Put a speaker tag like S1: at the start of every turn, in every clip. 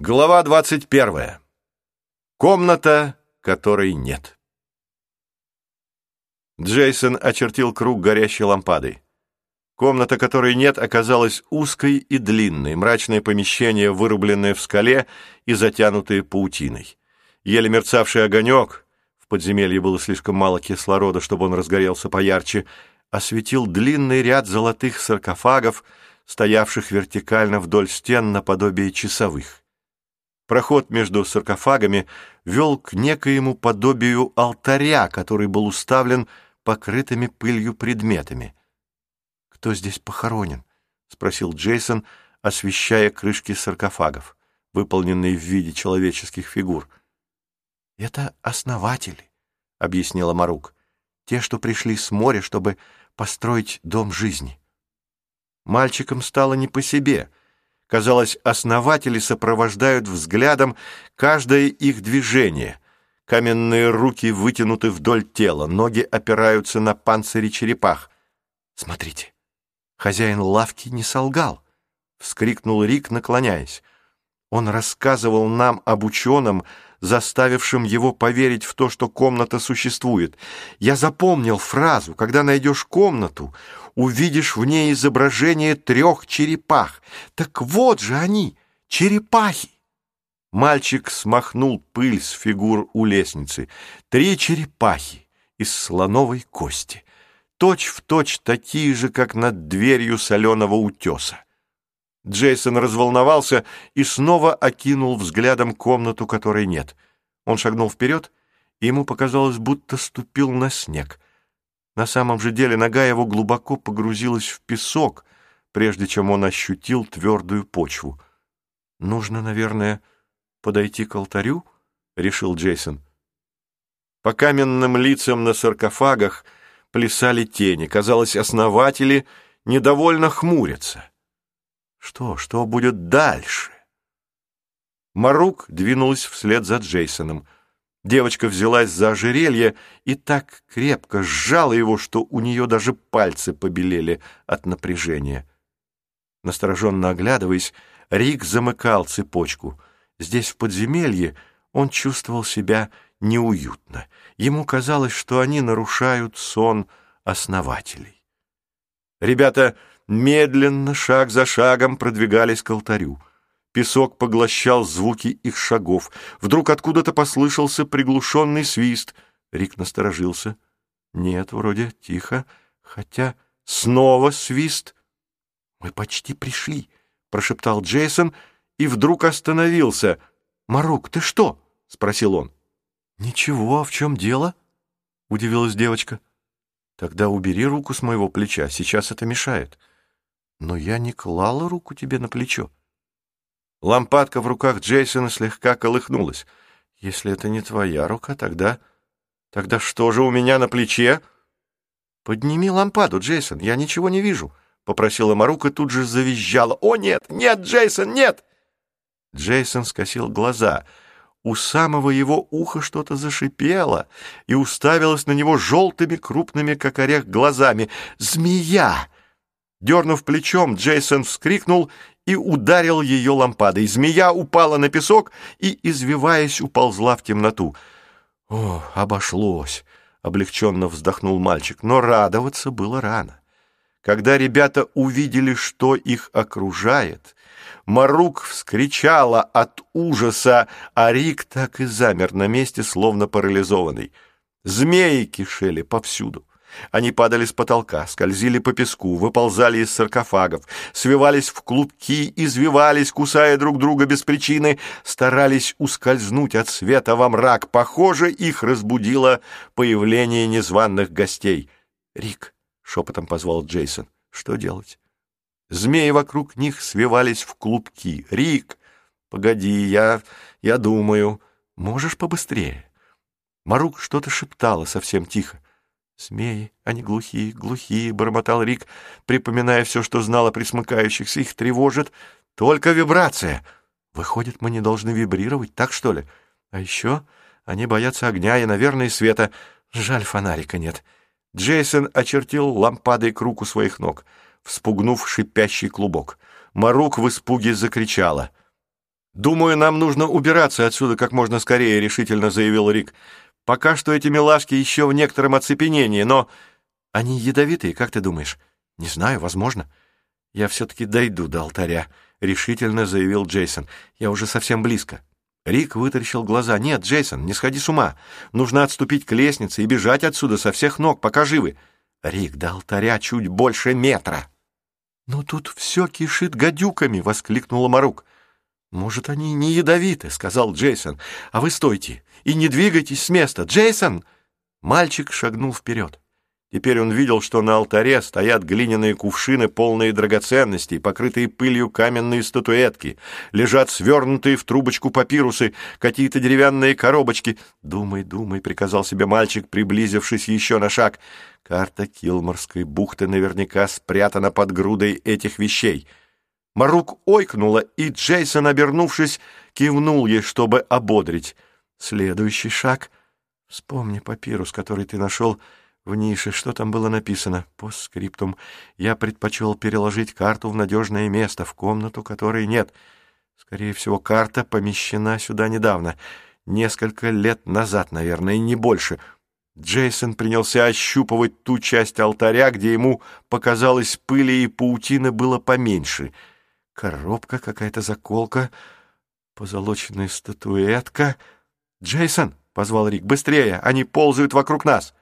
S1: Глава 21. Комната, которой нет. Джейсон очертил круг горящей лампадой. Комната, которой нет, оказалась узкой и длинной, мрачное помещение, вырубленное в скале и затянутое паутиной. Еле мерцавший огонек, в подземелье было слишком мало кислорода, чтобы он разгорелся поярче, осветил длинный ряд золотых саркофагов, стоявших вертикально вдоль стен наподобие часовых. Проход между саркофагами вел к некоему подобию алтаря, который был уставлен покрытыми пылью предметами. «Кто здесь похоронен?» — спросил Джейсон, освещая крышки саркофагов, выполненные в виде человеческих фигур. «Это основатели», — объяснила Марук, — «те, что пришли с моря, чтобы построить дом жизни». Мальчикам стало не по себе — Казалось, основатели сопровождают взглядом каждое их движение. Каменные руки вытянуты вдоль тела, ноги опираются на панцири черепах. «Смотрите, хозяин лавки не солгал!» — вскрикнул Рик, наклоняясь. Он рассказывал нам об ученом, заставившем его поверить в то, что комната существует. Я запомнил фразу «Когда найдешь комнату, увидишь в ней изображение трех черепах. Так вот же они, черепахи!» Мальчик смахнул пыль с фигур у лестницы. Три черепахи из слоновой кости, точь в точь такие же, как над дверью соленого утеса. Джейсон разволновался и снова окинул взглядом комнату, которой нет. Он шагнул вперед, и ему показалось, будто ступил на снег. На самом же деле нога его глубоко погрузилась в песок, прежде чем он ощутил твердую почву. «Нужно, наверное, подойти к алтарю?» — решил Джейсон. По каменным лицам на саркофагах плясали тени. Казалось, основатели недовольно хмурятся. Что, что будет дальше? Марук двинулась вслед за Джейсоном. Девочка взялась за ожерелье и так крепко сжала его, что у нее даже пальцы побелели от напряжения. Настороженно оглядываясь, Рик замыкал цепочку. Здесь, в подземелье, он чувствовал себя неуютно. Ему казалось, что они нарушают сон основателей. Ребята медленно, шаг за шагом продвигались к алтарю. Песок поглощал звуки их шагов. Вдруг откуда-то послышался приглушенный свист. Рик насторожился. Нет, вроде тихо, хотя снова свист. «Мы почти пришли», — прошептал Джейсон и вдруг остановился. «Марук, ты что?» — спросил он. «Ничего, а в чем дело?» — удивилась девочка. «Тогда убери руку с моего плеча, сейчас это мешает». Но я не клала руку тебе на плечо. Лампадка в руках Джейсона слегка колыхнулась. Если это не твоя рука, тогда... Тогда что же у меня на плече? Подними лампаду, Джейсон, я ничего не вижу, — попросила Марук и тут же завизжала. О, нет, нет, Джейсон, нет! Джейсон скосил глаза. У самого его уха что-то зашипело и уставилось на него желтыми, крупными, как орех, глазами. «Змея!» Дернув плечом, Джейсон вскрикнул и ударил ее лампадой. Змея упала на песок и, извиваясь, уползла в темноту. «О, обошлось!» — облегченно вздохнул мальчик, но радоваться было рано. Когда ребята увидели, что их окружает, Марук вскричала от ужаса, а Рик так и замер на месте, словно парализованный. Змеи кишели повсюду. Они падали с потолка, скользили по песку, выползали из саркофагов, свивались в клубки, извивались, кусая друг друга без причины, старались ускользнуть от света во мрак. Похоже, их разбудило появление незваных гостей. «Рик», — шепотом позвал Джейсон, — «что делать?» Змеи вокруг них свивались в клубки. «Рик, погоди, я... я думаю. Можешь побыстрее?» Марук что-то шептала совсем тихо. «Змеи, они глухие, глухие», — бормотал Рик, припоминая все, что знал о присмыкающихся. «Их тревожит только вибрация. Выходит, мы не должны вибрировать, так что ли? А еще они боятся огня и, наверное, света. Жаль, фонарика нет». Джейсон очертил лампадой круг у своих ног, вспугнув шипящий клубок. Марук в испуге закричала. «Думаю, нам нужно убираться отсюда как можно скорее», — решительно заявил Рик. «Пока что эти милашки еще в некотором оцепенении, но...» «Они ядовитые, как ты думаешь?» «Не знаю, возможно». «Я все-таки дойду до алтаря», — решительно заявил Джейсон. «Я уже совсем близко». Рик вытаращил глаза. «Нет, Джейсон, не сходи с ума. Нужно отступить к лестнице и бежать отсюда со всех ног, пока живы». «Рик, до алтаря чуть больше метра». «Но тут все кишит гадюками!» — воскликнула Марук. «Может, они не ядовиты», — сказал Джейсон. «А вы стойте и не двигайтесь с места. Джейсон!» Мальчик шагнул вперед. Теперь он видел, что на алтаре стоят глиняные кувшины, полные драгоценностей, покрытые пылью каменные статуэтки, лежат свернутые в трубочку папирусы, какие-то деревянные коробочки. «Думай, думай», — приказал себе мальчик, приблизившись еще на шаг. Карта Килморской бухты наверняка спрятана под грудой этих вещей. Марук ойкнула, и Джейсон, обернувшись, кивнул ей, чтобы ободрить. Следующий шаг. Вспомни папирус, который ты нашел в нише. Что там было написано? По скриптум. Я предпочел переложить карту в надежное место, в комнату, которой нет. Скорее всего, карта помещена сюда недавно. Несколько лет назад, наверное, и не больше. Джейсон принялся ощупывать ту часть алтаря, где ему показалось пыли и паутины было поменьше — Коробка, какая-то заколка, позолоченная статуэтка. «Джейсон!» — позвал Рик. «Быстрее! Они ползают вокруг нас!»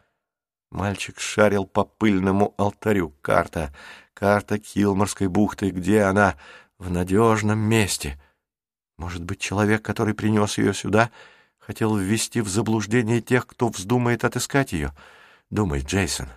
S1: Мальчик шарил по пыльному алтарю. Карта. Карта Килморской бухты. Где она? В надежном месте. Может быть, человек, который принес ее сюда, хотел ввести в заблуждение тех, кто вздумает отыскать ее? Думай, Джейсон.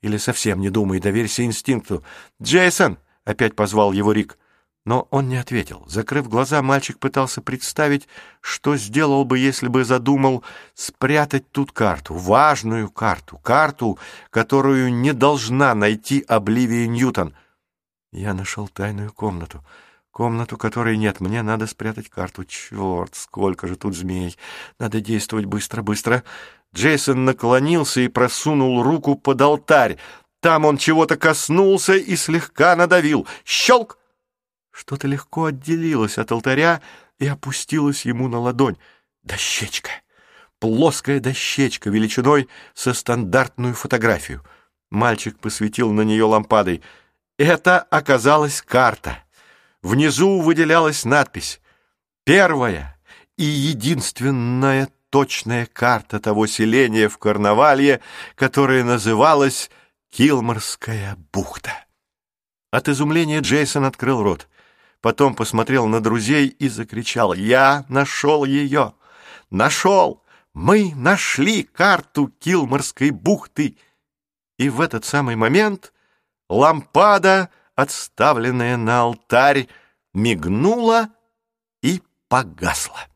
S1: Или совсем не думай, доверься инстинкту. «Джейсон!» — опять позвал его Рик. Но он не ответил. Закрыв глаза, мальчик пытался представить, что сделал бы, если бы задумал спрятать тут карту, важную карту, карту, которую не должна найти Обливия Ньютон. Я нашел тайную комнату, комнату, которой нет. Мне надо спрятать карту. Черт, сколько же тут змей. Надо действовать быстро, быстро. Джейсон наклонился и просунул руку под алтарь. Там он чего-то коснулся и слегка надавил. Щелк! Что-то легко отделилось от алтаря и опустилось ему на ладонь. Дощечка! Плоская дощечка величиной со стандартную фотографию. Мальчик посветил на нее лампадой. Это оказалась карта. Внизу выделялась надпись «Первая и единственная точная карта того селения в Карнавалье, которое называлось Килморская бухта». От изумления Джейсон открыл рот потом посмотрел на друзей и закричал «Я нашел ее! Нашел! Мы нашли карту Килморской бухты!» И в этот самый момент лампада, отставленная на алтарь, мигнула и погасла.